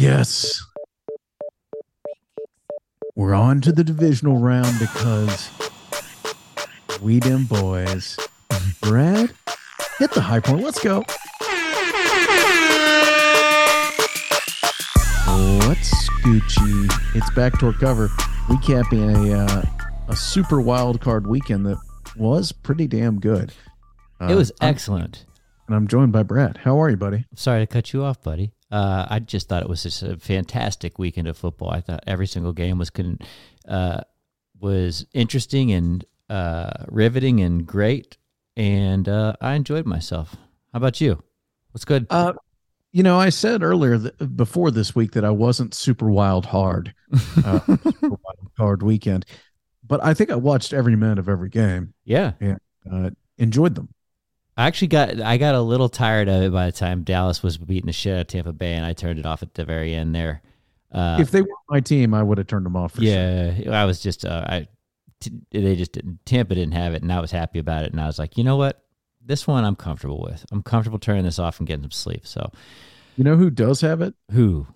yes. We're on to the divisional round because we them boys. Brad, hit the high point. Let's go. What's Gucci? It's backdoor cover recapping a uh, a super wild card weekend that was pretty damn good. it was I'm- excellent. and I'm joined by Brad. How are you, buddy? Sorry to cut you off, buddy. Uh, I just thought it was just a fantastic weekend of football. I thought every single game was con- uh, was interesting and uh, riveting and great, and uh, I enjoyed myself. How about you? What's good? Uh, you know, I said earlier that before this week that I wasn't super wild hard, uh, super wild card weekend, but I think I watched every minute of every game. yeah, Uh, enjoyed them. I actually got I got a little tired of it by the time Dallas was beating the shit out of Tampa Bay, and I turned it off at the very end there. Uh, if they were my team, I would have turned them off. For sure. yeah, I was just uh, I t- they just didn't, Tampa didn't have it, and I was happy about it, and I was like, you know what, this one I'm comfortable with. I'm comfortable turning this off and getting some sleep. So You know who does have it, who?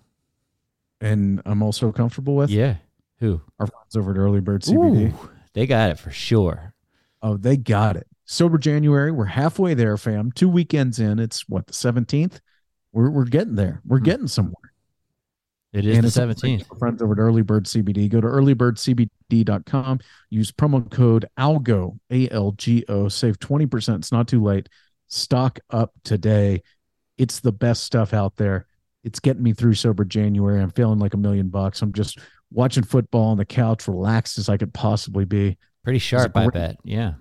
and I'm also comfortable with Yeah, who? our friends over at Early Bird CBD. Ooh, they got it for sure. Oh, they got it. Sober January. We're halfway there, fam. Two weekends in. It's what the seventeenth. We're we're getting there. We're Hmm. getting somewhere. It is And the seventeenth. Friends over at Early Bird CBD. Go to earlybirdcbd.com. Use promo code ALGO, A L G O. Save 20%. It's not too late. Stock up today. It's the best stuff out there. It's getting me through sober January. I'm feeling like a million bucks. I'm just watching football on the couch, relaxed as I could possibly be. Pretty sharp, I bet. Yeah.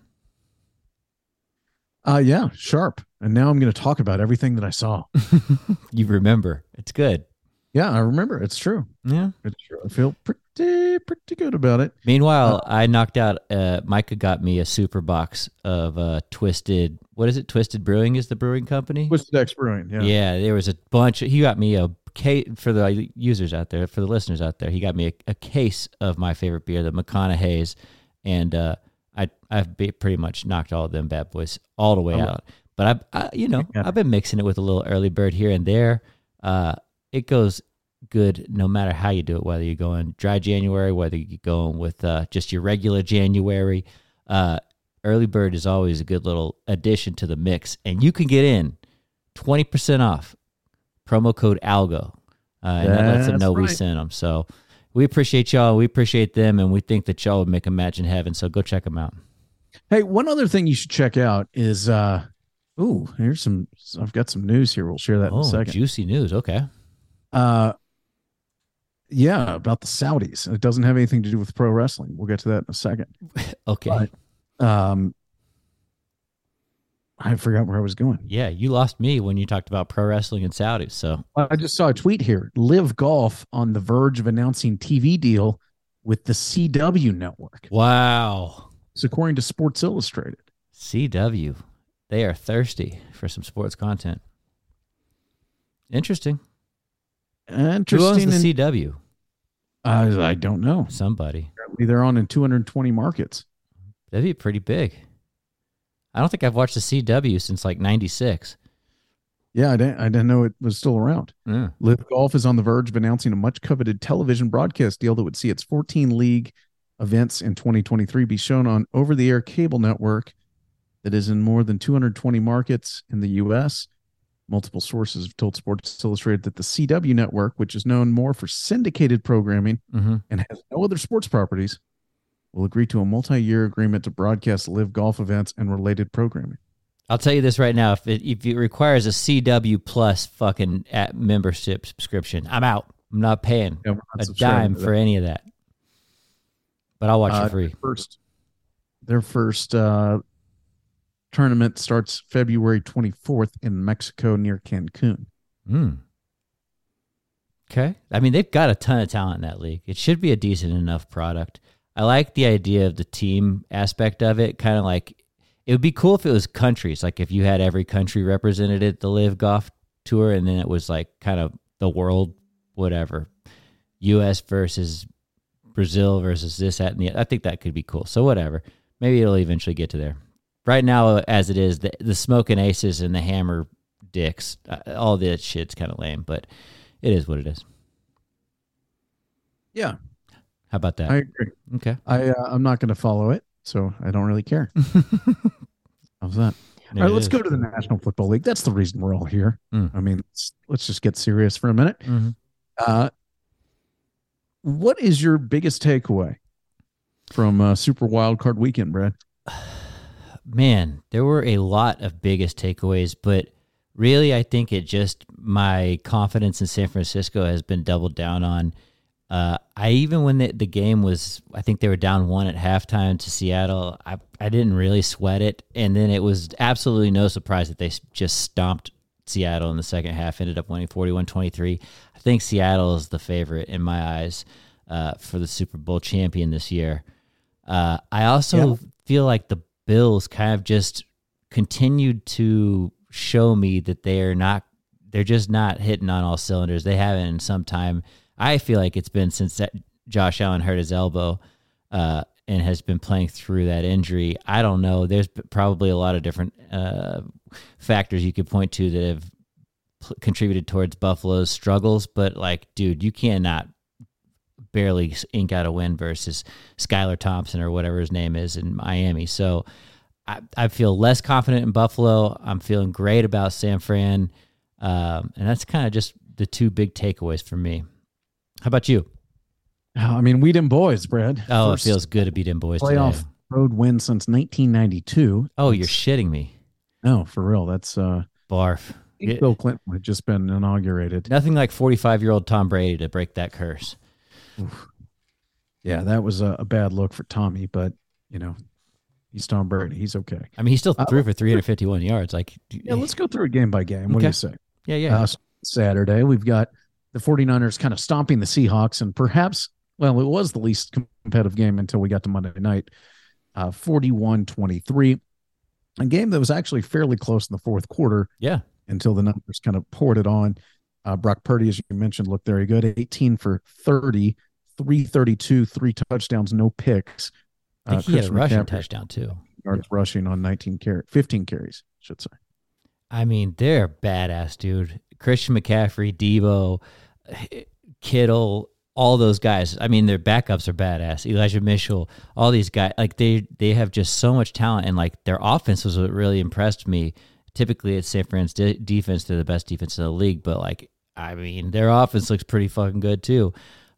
Uh yeah, sharp. And now I'm going to talk about everything that I saw. you remember. It's good. Yeah, I remember. It's true. Yeah. It's true. I feel pretty pretty good about it. Meanwhile, I knocked out. Uh, Micah got me a super box of uh, Twisted. What is it? Twisted Brewing is the brewing company. Twisted X Brewing. Yeah. Yeah. there was a bunch. He got me a case for the users out there, for the listeners out there. He got me a, a case of my favorite beer, the McConaughey's, and uh, I I've be, pretty much knocked all of them bad boys all the way Oh. out. But I, I you know, Yeah. I've been mixing it with a little early bird here and there. Uh, it goes good no matter how you do it, whether you're going dry January, whether you're going with uh, just your regular January. Uh, early bird is always a good little addition to the mix, and you can get in twenty percent off promo code algo uh, and that lets them know we sent them so we appreciate y'all we appreciate them and we think that y'all would make a match in heaven so go check them out Hey, one other thing you should check out is uh ooh, here's some I've got some news here. We'll share that in oh a second. juicy news okay Uh yeah, about the Saudis. It doesn't have anything to do with pro wrestling. We'll get to that in a second. okay Right. Um I forgot where I was going. yeah you lost me when you talked about pro wrestling and Saudi. so I just saw a tweet here. Live Golf on the verge of announcing TV deal with the CW network. wow It's according to Sports Illustrated. cw they are thirsty for some sports content interesting Interesting. who owns the cw uh, I don't know. somebody Apparently they're on in 220 markets. that'd be pretty big i don't think i've watched the cw since like 96 Yeah, I didn't. I didn't know it was still around. yeah. Live Golf is on the verge of announcing a much coveted television broadcast deal that would see its 14 league events in 2023 be shown on over the air cable network that is in more than 220 markets in the U.S. Multiple sources have told Sports Illustrated that the CW network, which is known more for syndicated programming hmm and has no other sports properties, will agree to a multi year agreement to broadcast live golf events and related programming. I'll tell you this right now: if it if it requires a CW plus fucking at membership subscription, I'm out. I'm not paying Yeah, not a dime for any of that. But I'll watch Uh, it free. First, their first uh, tournament starts February 24th in Mexico near Cancun. Mm. Okay. I mean, they've got a ton of talent in that league. It should be a decent enough product. I like the idea of the team aspect of it. Kind of like it would be cool if it was countries. Like if you had every country represented at the Live Golf Tour, and then it was like kind of the world, whatever, U.S. versus Brazil versus this, that, and the. I think that could be cool. So whatever. Maybe it'll eventually get to there. Right now, as it is, the the smoking aces and the hammer dicks, uh, all that shit's kind of lame, but it is what it is. Yeah, How about that? I agree. okay. I uh, I'm not going to follow it, so I don't really care. How's that? All right, let's go to the National Football League. That's the reason we're all here. Mm. I mean, let's, let's just get serious for a minute. Mhm. Uh, what is your biggest takeaway from uh, Super Wild Card Weekend, Brad? man, there were a lot of biggest takeaways, but really, I think it just my confidence in San Francisco has been doubled down on. Uh, I even when the, the game was, I think they were down one at halftime to Seattle. I I didn't really sweat it, and then it was absolutely no surprise that they just stomped Seattle in the second half. Ended up winning 41-23. I think Seattle is the favorite in my eyes uh, for the Super Bowl champion this year. Uh, I also Yeah. feel like the Bills kind of just continued to show me that they're not they're just not hitting on all cylinders. They haven't in some time. I feel like it's been since that Josh Allen hurt his elbow uh, and has been playing through that injury. I don't know. There's probably a lot of different uh, factors you could point to that have pl- contributed towards Buffalo's struggles, but like, dude, you cannot barely ink out a win versus Skylar Thompson or whatever his name is in Miami. So I, I feel less confident in Buffalo. I'm feeling great about San Fran. Um, and that's kind of just the two big takeaways for me. How about you? I mean, we them boys, Brad. Oh, First it feels good to beat them boys playoff today. road win since 1992. Oh, you're shitting me. no for real. That's uh, Barf. I think Yeah. Bill Clinton had just been inaugurated. Nothing like 45 year old Tom Brady to break that curse. Yeah, that was a, a bad look for Tommy, but you know, he's Tom Brady. He's okay. I mean, he still Uh, threw for 351 yards. Like, Yeah, let's go through it game by game. What do you say? yeah, yeah. Uh, Saturday, we've got the 49ers kind of stomping the Seahawks, and perhaps, well, it was the least competitive game until we got to Monday night, uh, 41 23. A game that was actually fairly close in the fourth quarter yeah. until the numbers kind of poured it on. Uh, Brock Purdy, as you mentioned, looked very good 18 for 30, 332, three touchdowns, no picks. I think Uh, he had a rushing McCaffrey, touchdown, too. yards rushing on 19 carry, 15 carries, should say. I mean, they're badass, dude. Christian McCaffrey, Deebo, Kittle, all those guys. I mean, their backups are badass. Elijah Mitchell, all these guys. Like they they have just so much talent, and like their offense was what really impressed me. Typically, it's San Fran's de- defense. They're the best defense in the league, but like, I mean, their offense looks pretty fucking good too.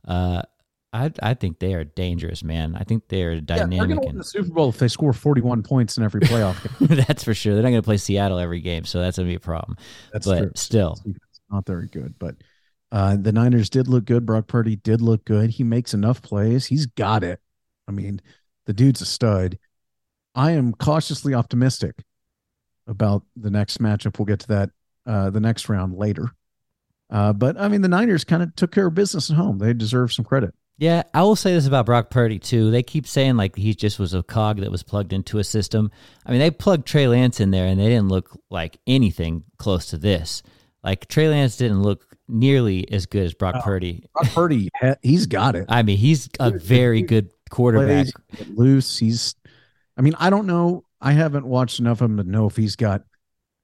Uh, I I think they are dangerous, man. I think they are Yeah, they're dynamic. going to win the Super Bowl if they score 41 points in every playoff game. that's for sure. They're not going to play Seattle every game, so that's going to be a problem. That's but true. still, It's not very good, but uh, the Niners did look good. Brock Purdy did look good. He makes enough plays. He's got it. I mean, the dude's a stud. I am cautiously optimistic about the next matchup. We'll get to that uh, the next round later. Uh, but I mean, the Niners kind of took care of business at home. They deserve some credit. Yeah, I will say this about Brock Purdy too. They keep saying like he just was a cog that was plugged into a system. I mean, they plugged Trey Lance in there, and they didn't look like anything close to this. Like Trey Lance didn't look nearly as good as Brock Oh. Purdy. Brock Purdy, he's got it. I mean, he's a very good quarterback. plays, loose. He's, I mean, I don't know. I haven't watched enough of him to know if he's got,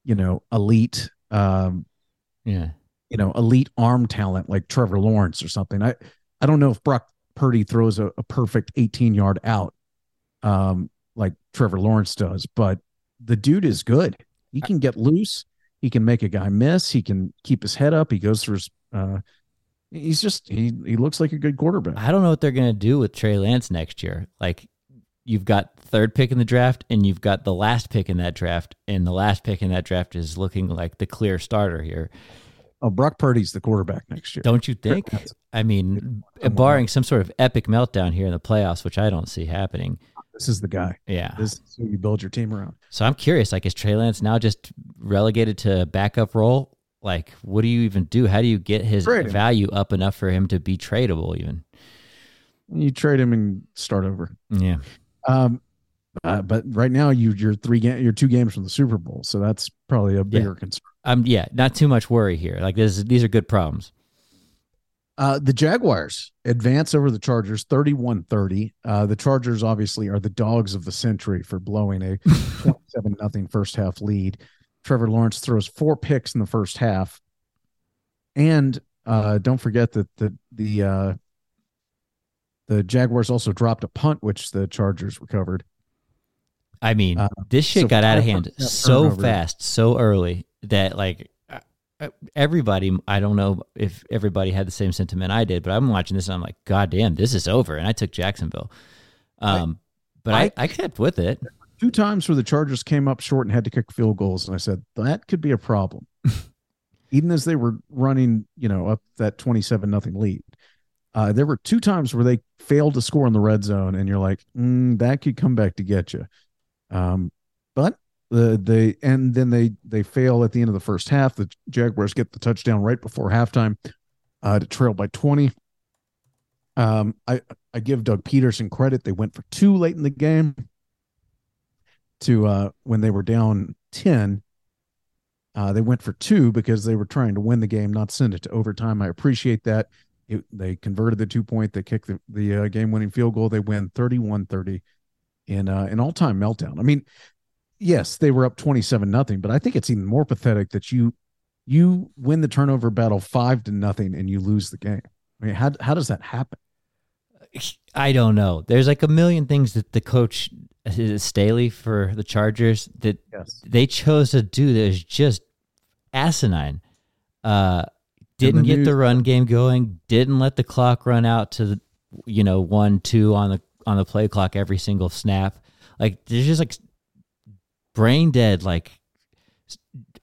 you know, elite, um, Yeah, you know, elite arm talent like Trevor Lawrence or something. I, I don't know if Brock Purdy throws a, a perfect 18 yard out, um, like Trevor Lawrence does, but the dude is good. He can get loose. He can make a guy miss. He can keep his head up. He goes through his, uh, he's just, he, he looks like a good quarterback. I don't know what they're gonna do with Trey Lance next year. Like, you've got third pick in the draft, and you've got the last pick in that draft, and the last pick in that draft is looking like the clear starter here. Oh, Brock Purdy's the quarterback next year. Don't you think? I mean, barring some sort of epic meltdown here in the playoffs, which I don't see happening. This is the guy. Yeah. This is who you build your team around. So I'm curious, like, is Trey Lance now just relegated to backup role? Like, what do you even do? How do you get his value up enough for him to be tradable even? You trade him and start over. Yeah. Um, uh, but right now you you're three ga- you're two games from the Super Bowl, so that's probably a bigger concern. Um, yeah, not too much worry here. Like this, these are good problems. Uh, the Jaguars advance over the Chargers 31-30. Uh, the Chargers obviously are the dogs of the century for blowing a 27 nothing first half lead. Trevor Lawrence throws four picks in the first half. And uh, don't forget that the the uh, the Jaguars also dropped a punt, which the Chargers recovered. I mean, Uh, this shit so got out of hand so turnover. fast, so early that like uh, uh, everybody. I don't know if everybody had the same sentiment I did, but I'm watching this and I'm like, God damn, this is over. And I took Jacksonville, um, but I- I kept with it. Two times where the Chargers came up short and had to kick field goals, and I said that could be a problem, even as they were running, you know, up that twenty-seven nothing lead. Uh, there were two times where they failed to score in the red zone, and you're like, mm, that could come back to get you. Um, but the they and then they they fail at the end of the first half. The Jaguars get the touchdown right before halftime uh, to trail by twenty. Um, I I give Doug Pederson credit. They went for two late in the game to uh when they were down 10 uh they went for two because they were trying to win the game not send it to overtime. I appreciate that. It, they converted the two point they kicked the, the uh, game winning field goal. They win 31-30 in uh an all-time meltdown. I mean yes they were up 27 nothing but i think it's even more pathetic that you you win the turnover battle five to nothing and you lose the game. I mean how, how does that happen? I don't know. There's like a million things that the coach is it Staley for the Chargers that yes they chose to do that is just asinine. Uh, didn't the get the run game going. Didn't let the clock run out to the, you know one two on the on the play clock every single snap. Like there's just like brain dead like s-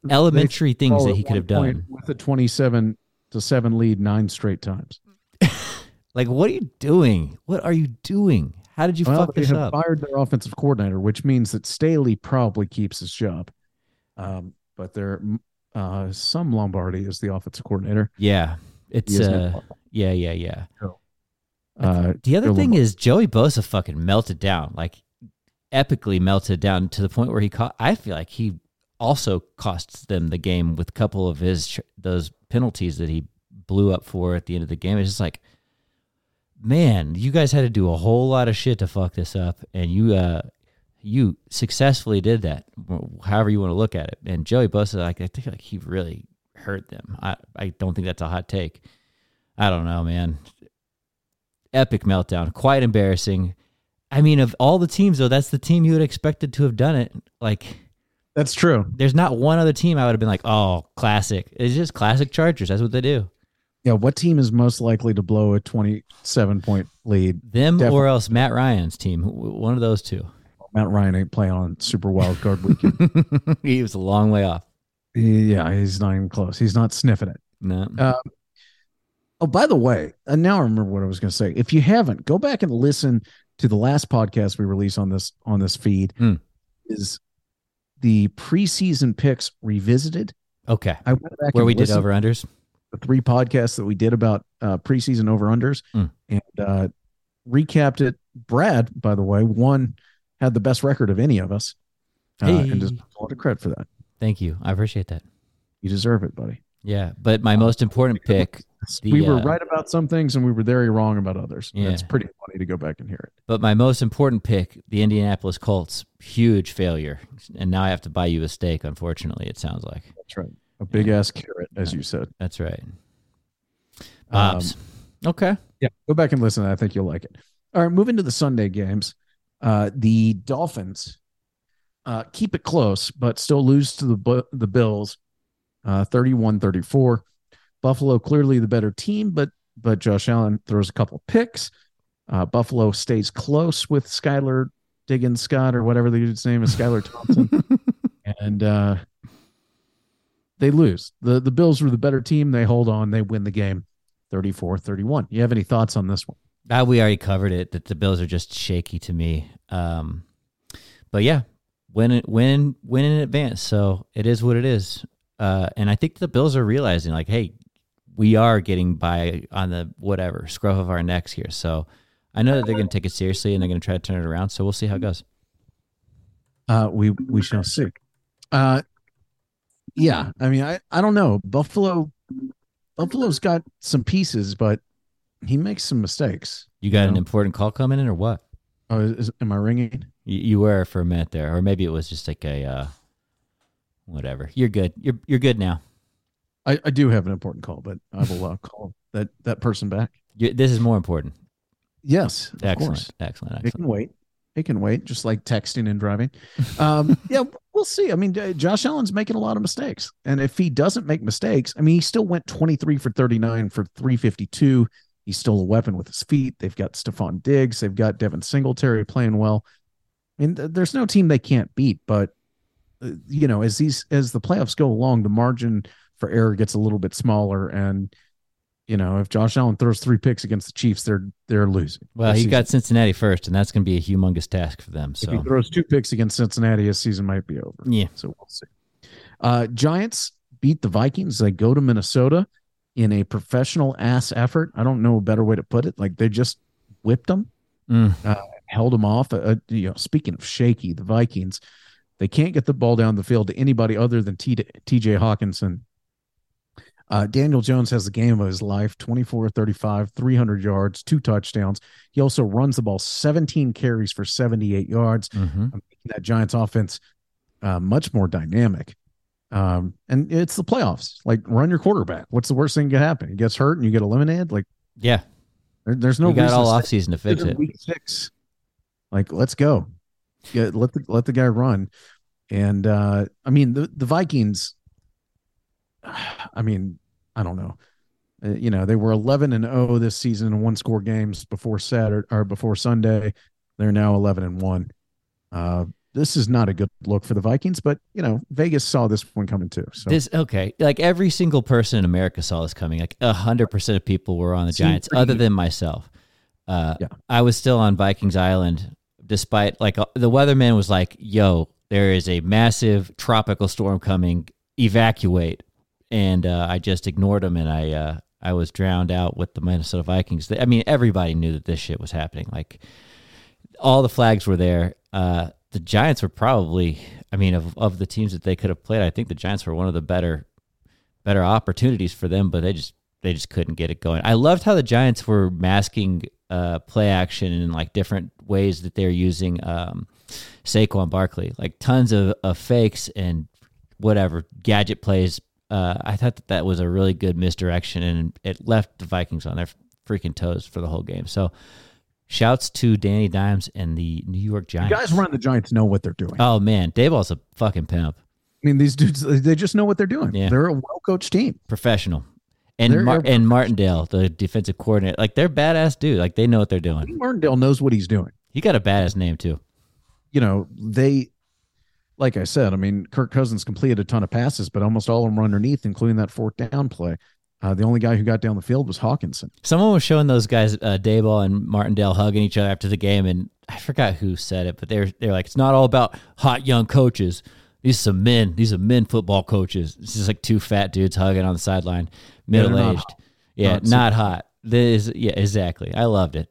elementary things that he could have done. with a 27 to 7 lead nine straight times Like what are you doing? What are you doing? How did you well, fuck they this have up? fired their offensive coordinator, which means that Staley probably keeps his job. Um, but there, uh, some Lombardi is the offensive coordinator. Yeah, it's uh, yeah, yeah, yeah. uh, The other thing Lombardi. is Joey Bosa fucking melted down, like epically melted down to the point where he caught. I feel like he also costs them the game with a couple of his those penalties that he blew up for at the end of the game. It's just like, man, you guys had to do a whole lot of shit to fuck this up, and you uh you successfully did that. However you want to look at it, and Joey Bosa, like I think like he really hurt them. I I don't think that's a hot take. I don't know, man epic meltdown, quite embarrassing. I mean, of all the teams, though, that's the team you would expected to have done it. Like, that's true. there's not one other team I would have been like, oh, classic. It's just classic Chargers. That's what they do. Yeah. What team is most likely to blow a 27 point lead? Them Definitely. or else Matt Ryan's team. One of those two. Matt Ryan ain't playing on Super Wild Card Weekend. he was a long way off. yeah, he's not even close. He's not sniffing it. No. Uh, Oh, by the way, and now I remember what I was going to say. If you haven't, go back and listen to the last podcast we released on this on this feed. Hmm. Is the preseason picks revisited? Okay. I went back Where we did over unders. The three podcasts that we did about uh, preseason over unders Hmm. and uh, recapped it. Brad, by the way, one had the best record of any of us, uh, Hey. and just a lot of credit for that. Thank you. I appreciate that. You deserve it, buddy. Yeah. But my most important pick, The, we were uh, right about some things, and we were very wrong about others. Yeah. It's pretty funny to go back and hear it. but my most important pick, the Indianapolis Colts, huge failure. And now I have to buy you a steak, unfortunately, it sounds like. That's right. A big ass carrot, as you said. That's right. Um, okay. Yeah, go back and listen. I think you'll like it. All right, moving to the Sunday games. Uh, the Dolphins uh, keep it close, but still lose to the the Bills, uh, 31-34. Buffalo clearly the better team, but but Josh Allen throws a couple picks. Uh, Buffalo stays close with Skylar Diggins Scott or whatever the dude's name is, Skylar Thompson, and uh, they lose. the The Bills were the better team. They hold on. They win the game, 34-31. You have any thoughts on this one? We already covered it that the Bills are just shaky to me. Um, but yeah, win it, win, win in advance. So it is what it is. Uh, and I think the Bills are realizing like, hey, we are getting by on the whatever scruff of our necks here. So I know that they're going to take it seriously and they're going to try to turn it around. So we'll see how it goes. Uh, we we shall see. Uh, yeah, I mean, I I don't know. Buffalo, Buffalo's got some pieces, but he makes some mistakes. You got an No. important call coming in or what? Oh, is, am I ringing? You, you were for a minute there, or maybe it was just like a uh, whatever. You're good. You're you're good now. I, I do have an important call, but I will uh, call that that person back. you this is more important. Yes, of Excellent, course. excellent, It can wait. It can wait, just like texting and driving. Um, yeah, we'll see. I mean, uh, Josh Allen's making a lot of mistakes, and if he doesn't make mistakes, I mean, he still went twenty three for thirty nine for three fifty two. He's still a weapon with his feet. They've got Stefon Diggs. They've got Devin Singletary playing well. I mean, th- there's no team they can't beat. But uh, you know, as these as the playoffs go along, the margin for error gets a little bit smaller, and you know, if Josh Allen throws three picks against the Chiefs, they're they're losing. Well, he season. got Cincinnati first, and that's going to be a humongous task for them. If he throws two picks against Cincinnati, his season might be over. yeah, So we'll see. Uh, Giants beat the Vikings. They go to Minnesota in a professional ass effort. I don't know a better way to put it. Like they just whipped them, Mm. held them off. Uh, you know, speaking of shaky, the Vikings, they can't get the ball down the field to anybody other than T- TJ Hockenson. Uh, Daniel Jones has the game of his life 24 35, 300 yards, two touchdowns. He also runs the ball 17 carries for 78 yards hmm making that Giants offense uh, much more dynamic. Um, and it's the playoffs. Like, run your quarterback. What's the worst thing that could happen? He gets hurt and you get eliminated. Like, yeah, there, there's no you got all offseason to fix it. Week six. Like, let's go. Yeah, let the let the guy run. And uh, I mean, the the Vikings. I mean, I don't know. Uh, you know, they were 11 and 0 this season in one score games before Saturday or before Sunday. They're now 11 and 1. Uh, this is not a good look for the Vikings, but you know, Vegas saw this one coming too. So This okay, like every single person in America saw this coming. Like hundred percent of people were on the Giants, other than myself. Uh, Yeah. I was still on Vikings Island, despite like uh, the weatherman was like, "Yo, there is a massive tropical storm coming. Evacuate!" And uh, I just ignored him, and I uh, I was drowned out with the Minnesota Vikings. I mean, everybody knew that this shit was happening. Like all the flags were there. Uh, the Giants were probably, I mean, of of the teams that they could have played, I think the Giants were one of the better better opportunities for them, but they just they just couldn't get it going. I loved how the Giants were masking uh, play action in like different ways that they're using um, Saquon Barkley, like tons of, of fakes and whatever gadget plays. Uh, I thought that that was a really good misdirection, and it left the Vikings on their freaking toes for the whole game. So, shouts to Danny Dimes and the New York Giants. guys running the Giants know what they're doing. Oh man, Daboll's a fucking pimp, I mean, these dudes, they just know what they're doing. Yeah. They're a well coached team. professional. And Mar- and Martindale, the defensive coordinator, like they're badass dude. Like they know what they're doing. Martindale knows what he's doing. He got a badass name too. you know, they, like I said, I mean, Kirk Cousins completed a ton of passes, but almost all of them were underneath, including that fourth down play. Uh, the only guy who got down the field was Hockenson. Someone was showing those guys, uh, Daboll and Martindale, hugging each other after the game, and I forgot who said it, but they're they're like, it's not all about hot young coaches. These are some men. These are men football coaches. It's just like two fat dudes hugging on the sideline, middle aged. Yeah, Not not, hot. This is, yeah, exactly. I loved it.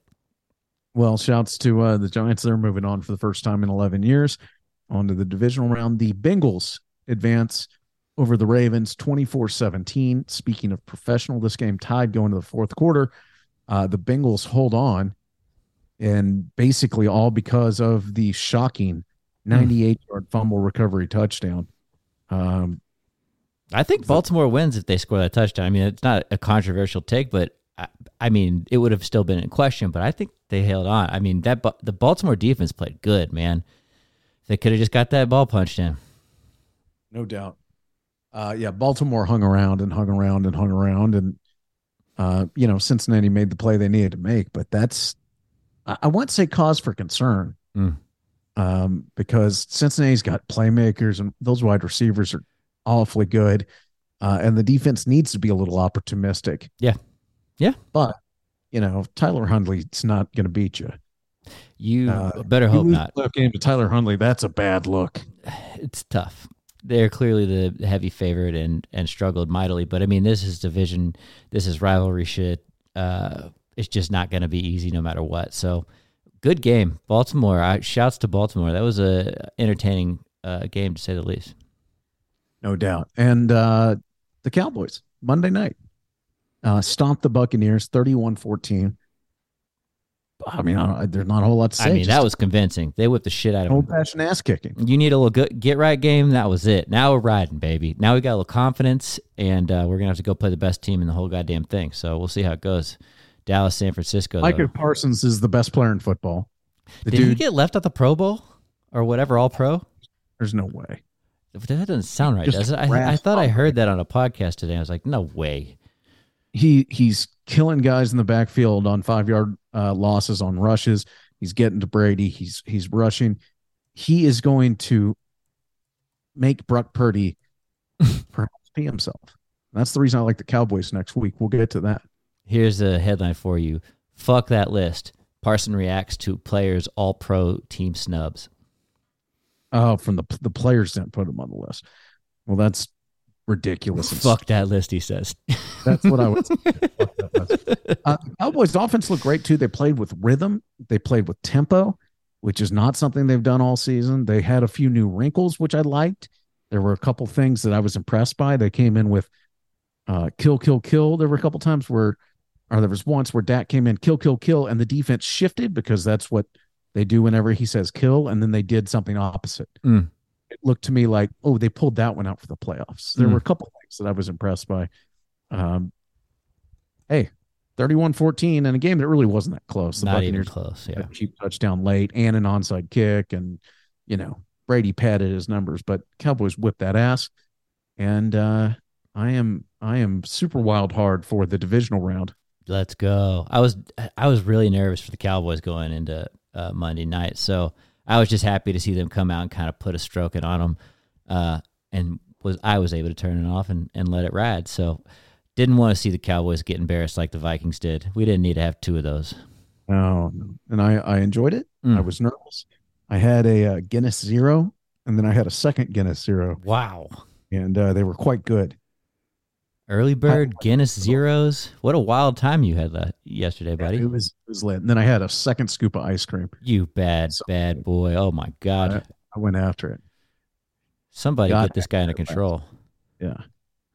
Well, shouts to uh, the Giants. They're moving on for the first time in 11 years onto the divisional round. The Bengals advance over the Ravens 24 17. Speaking of professional, this game tied going to the fourth quarter. Uh, the Bengals hold on, and basically all because of the shocking 98 yard fumble recovery touchdown. Um, I think Baltimore wins if they score that touchdown. I mean, it's not a controversial take, but I, I mean, it would have still been in question. But I think they held on. I mean, that the Baltimore defense played good, man. They could have just got that ball punched in. No doubt. Uh, yeah, Baltimore hung around and hung around and hung around, and uh, you know Cincinnati made the play they needed to make. But that's, I, I won't say cause for concern, Mm. um, because Cincinnati's got playmakers and those wide receivers are awfully good, uh, and the defense needs to be a little opportunistic. Yeah. Yeah. but you know Tyler Huntley's not going to beat you. You Uh, better hope not. playoff game to Tyler Huntley. That's a bad look. It's tough. They're clearly the heavy favorite and and struggled mightily. But I mean, this is division. This is rivalry shit. Uh, it's just not going to be easy no matter what. So, good game, Baltimore. I, shouts to Baltimore. That was a entertaining uh, game to say the least. No doubt. And uh, the Cowboys, Monday night, uh, stomped the Buccaneers 31 14. I mean, I don't, there's not a whole lot to say. I mean, that was convincing. They whipped the shit out of old fashioned ass kicking. You need a little good get right game. That was it. Now we're riding, baby. Now we got a little confidence, and uh, we're gonna have to go play the best team in the whole goddamn thing. So we'll see how it goes Dallas, San Francisco. Micah though. Parsons is the best player in football. The Did he get left at the Pro Bowl or whatever, All Pro? there's no way. That doesn't sound right, Just does it? I, I thought I heard that on a podcast today. I was like, no way. He he's killing guys in the backfield on five yard uh, losses on rushes. He's getting to Brady. He's he's rushing. He is going to make Brock Purdy perhaps pee himself. That's the reason I like the Cowboys next week. We'll get to that. Here's a headline for you. Fuck that list. Parson reacts to players all pro team snubs. Oh, from the the players didn't put him on the list. Well, that's ridiculous. Fuck that list, he says. That's what I would say. Fuck that. Uh, Cowboys offense looked great too. They played with rhythm. They played with tempo, which is not something they've done all season. They had a few new wrinkles, which I liked. There were a couple things that I was impressed by. They came in with uh, kill, kill, kill. There were a couple times where, or there was once where Dak came in, kill, kill, kill, and the defense shifted because that's what they do whenever he says kill, and then they did something opposite. Mm. It looked to me like, oh, they pulled that one out for the playoffs. There Mm. were a couple things that I was impressed by. Um, hey, 31-14 in a game that really wasn't that close. The Not even close. Yeah. a cheap touchdown late and an onside kick, and you know Brady padded his numbers, but Cowboys whipped that ass. And uh, I am I am super wild hard for the divisional round. Let's go. I was I was really nervous for the Cowboys going into uh, Monday night, so I was just happy to see them come out and kind of put a stroking on them, uh, and was I was able to turn it off and, and let it ride. So didn't want to see the Cowboys get embarrassed like the Vikings did. We didn't need to have two of those. Oh, no. and I I enjoyed it. Mm. I was nervous. I had a uh, Guinness Zero, and then I had a second Guinness Zero, Wow. and uh, they were quite good. Early bird Guinness zeros. What a wild time you had that yesterday, buddy. It was it was lit. And then I had a second scoop of ice cream. You bad So- bad boy. Oh my god. Uh, I went after it. Somebody God, get this guy under control. Yeah.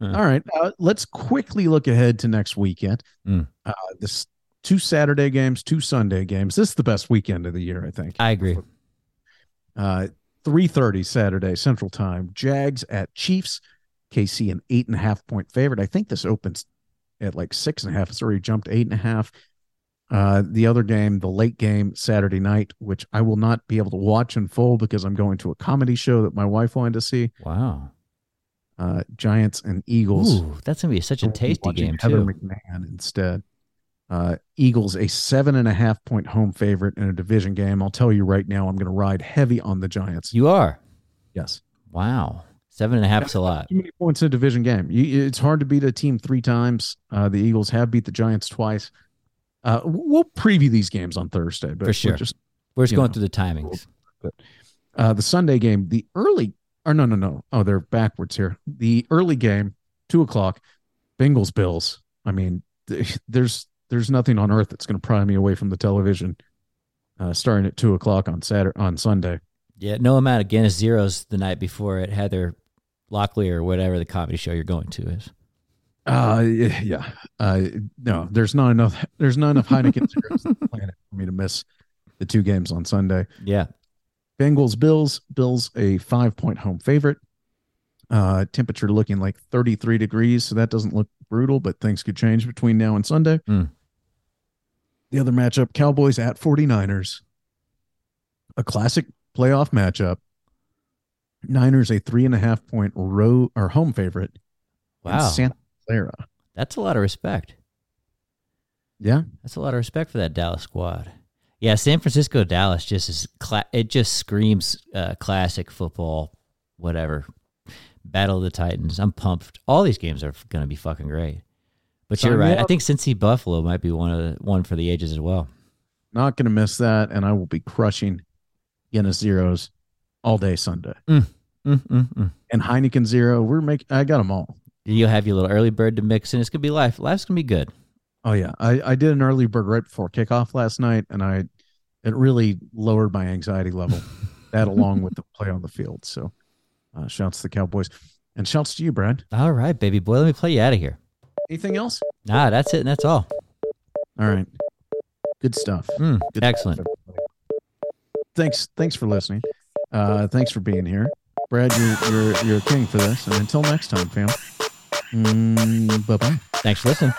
Huh. All right. Uh, let's quickly look ahead to next weekend. Mm. Uh, this two Saturday games, two Sunday games. This is the best weekend of the year, I think. I agree. Uh, three thirty Saturday Central Time. Jags at Chiefs. KC an eight and a half point favorite. I think this opens at like six and a half. It's already jumped eight and a half. Uh, the other game, the late game Saturday night, which I will not be able to watch in full because I'm going to a comedy show that my wife wanted to see. Wow. Uh, Giants and Eagles. Ooh, that's gonna be such a tasty game Heather too. McMahon instead. Uh, Eagles a seven and a half point home favorite in a division game. I'll tell you right now, I'm going to ride heavy on the Giants. You are. Yes, Wow. Seven and a half is a lot. too many points in a division game. You, it's hard to beat a team three times. Uh, the Eagles have beat the Giants twice. Uh, we'll preview these games on Thursday, but For we're sure. Just We're just going know. through the timings. uh, the Sunday game, the early or no, no, no. Oh, they're backwards here. The early game, two o'clock, Bengals Bills. I mean, there's there's nothing on earth that's going to pry me away from the television. Uh, starting at two o'clock on Saturday on Sunday. Yeah, no amount of Guinness zeros the night before at Heather Lockley or whatever the comedy show you're going to is. Uh, yeah. Uh, no, there's not enough. There's not enough Heineken zeros on the planet for me to miss the two games on Sunday. Yeah. Bengals Bills. Bills a five point home favorite. Uh, temperature looking like 33 degrees, so that doesn't look brutal, but things could change between now and Sunday. Mm. The other matchup, Cowboys at 49ers. A classic playoff matchup. Niners a three and a half point row or home favorite. Wow. Santa Clara. That's a lot of respect. Yeah. That's a lot of respect for that Dallas squad. Yeah, San Francisco Dallas just is cla- it just screams uh, classic football, whatever. Battle of the Titans. I'm pumped. All these games are going to be fucking great. But Sign you're right. I think Cincy Buffalo might be one of the, one for the ages as well. Not going to miss that. And I will be crushing Guinness Zeros all day Sunday. Mm, mm, mm. And Heineken Zero, we're making, I got them all. You'll have your little early bird to mix in. It's gonna be life. Life's gonna be good. Oh yeah, I, I did an early bird right before kickoff last night, and I it really lowered my anxiety level. that along with the play on the field. So, uh, shouts to the Cowboys, and shouts to you, Brad. All right, baby boy. Let me play you out of here. Anything else? Nah, that's it, and that's all. All right, good stuff. Mm, Good excellent. stuff. Thanks, thanks for listening. Uh, thanks for being here, Brad. You're you're you're a king for this. And until next time, fam. Mm, bye bye. Thanks for listening.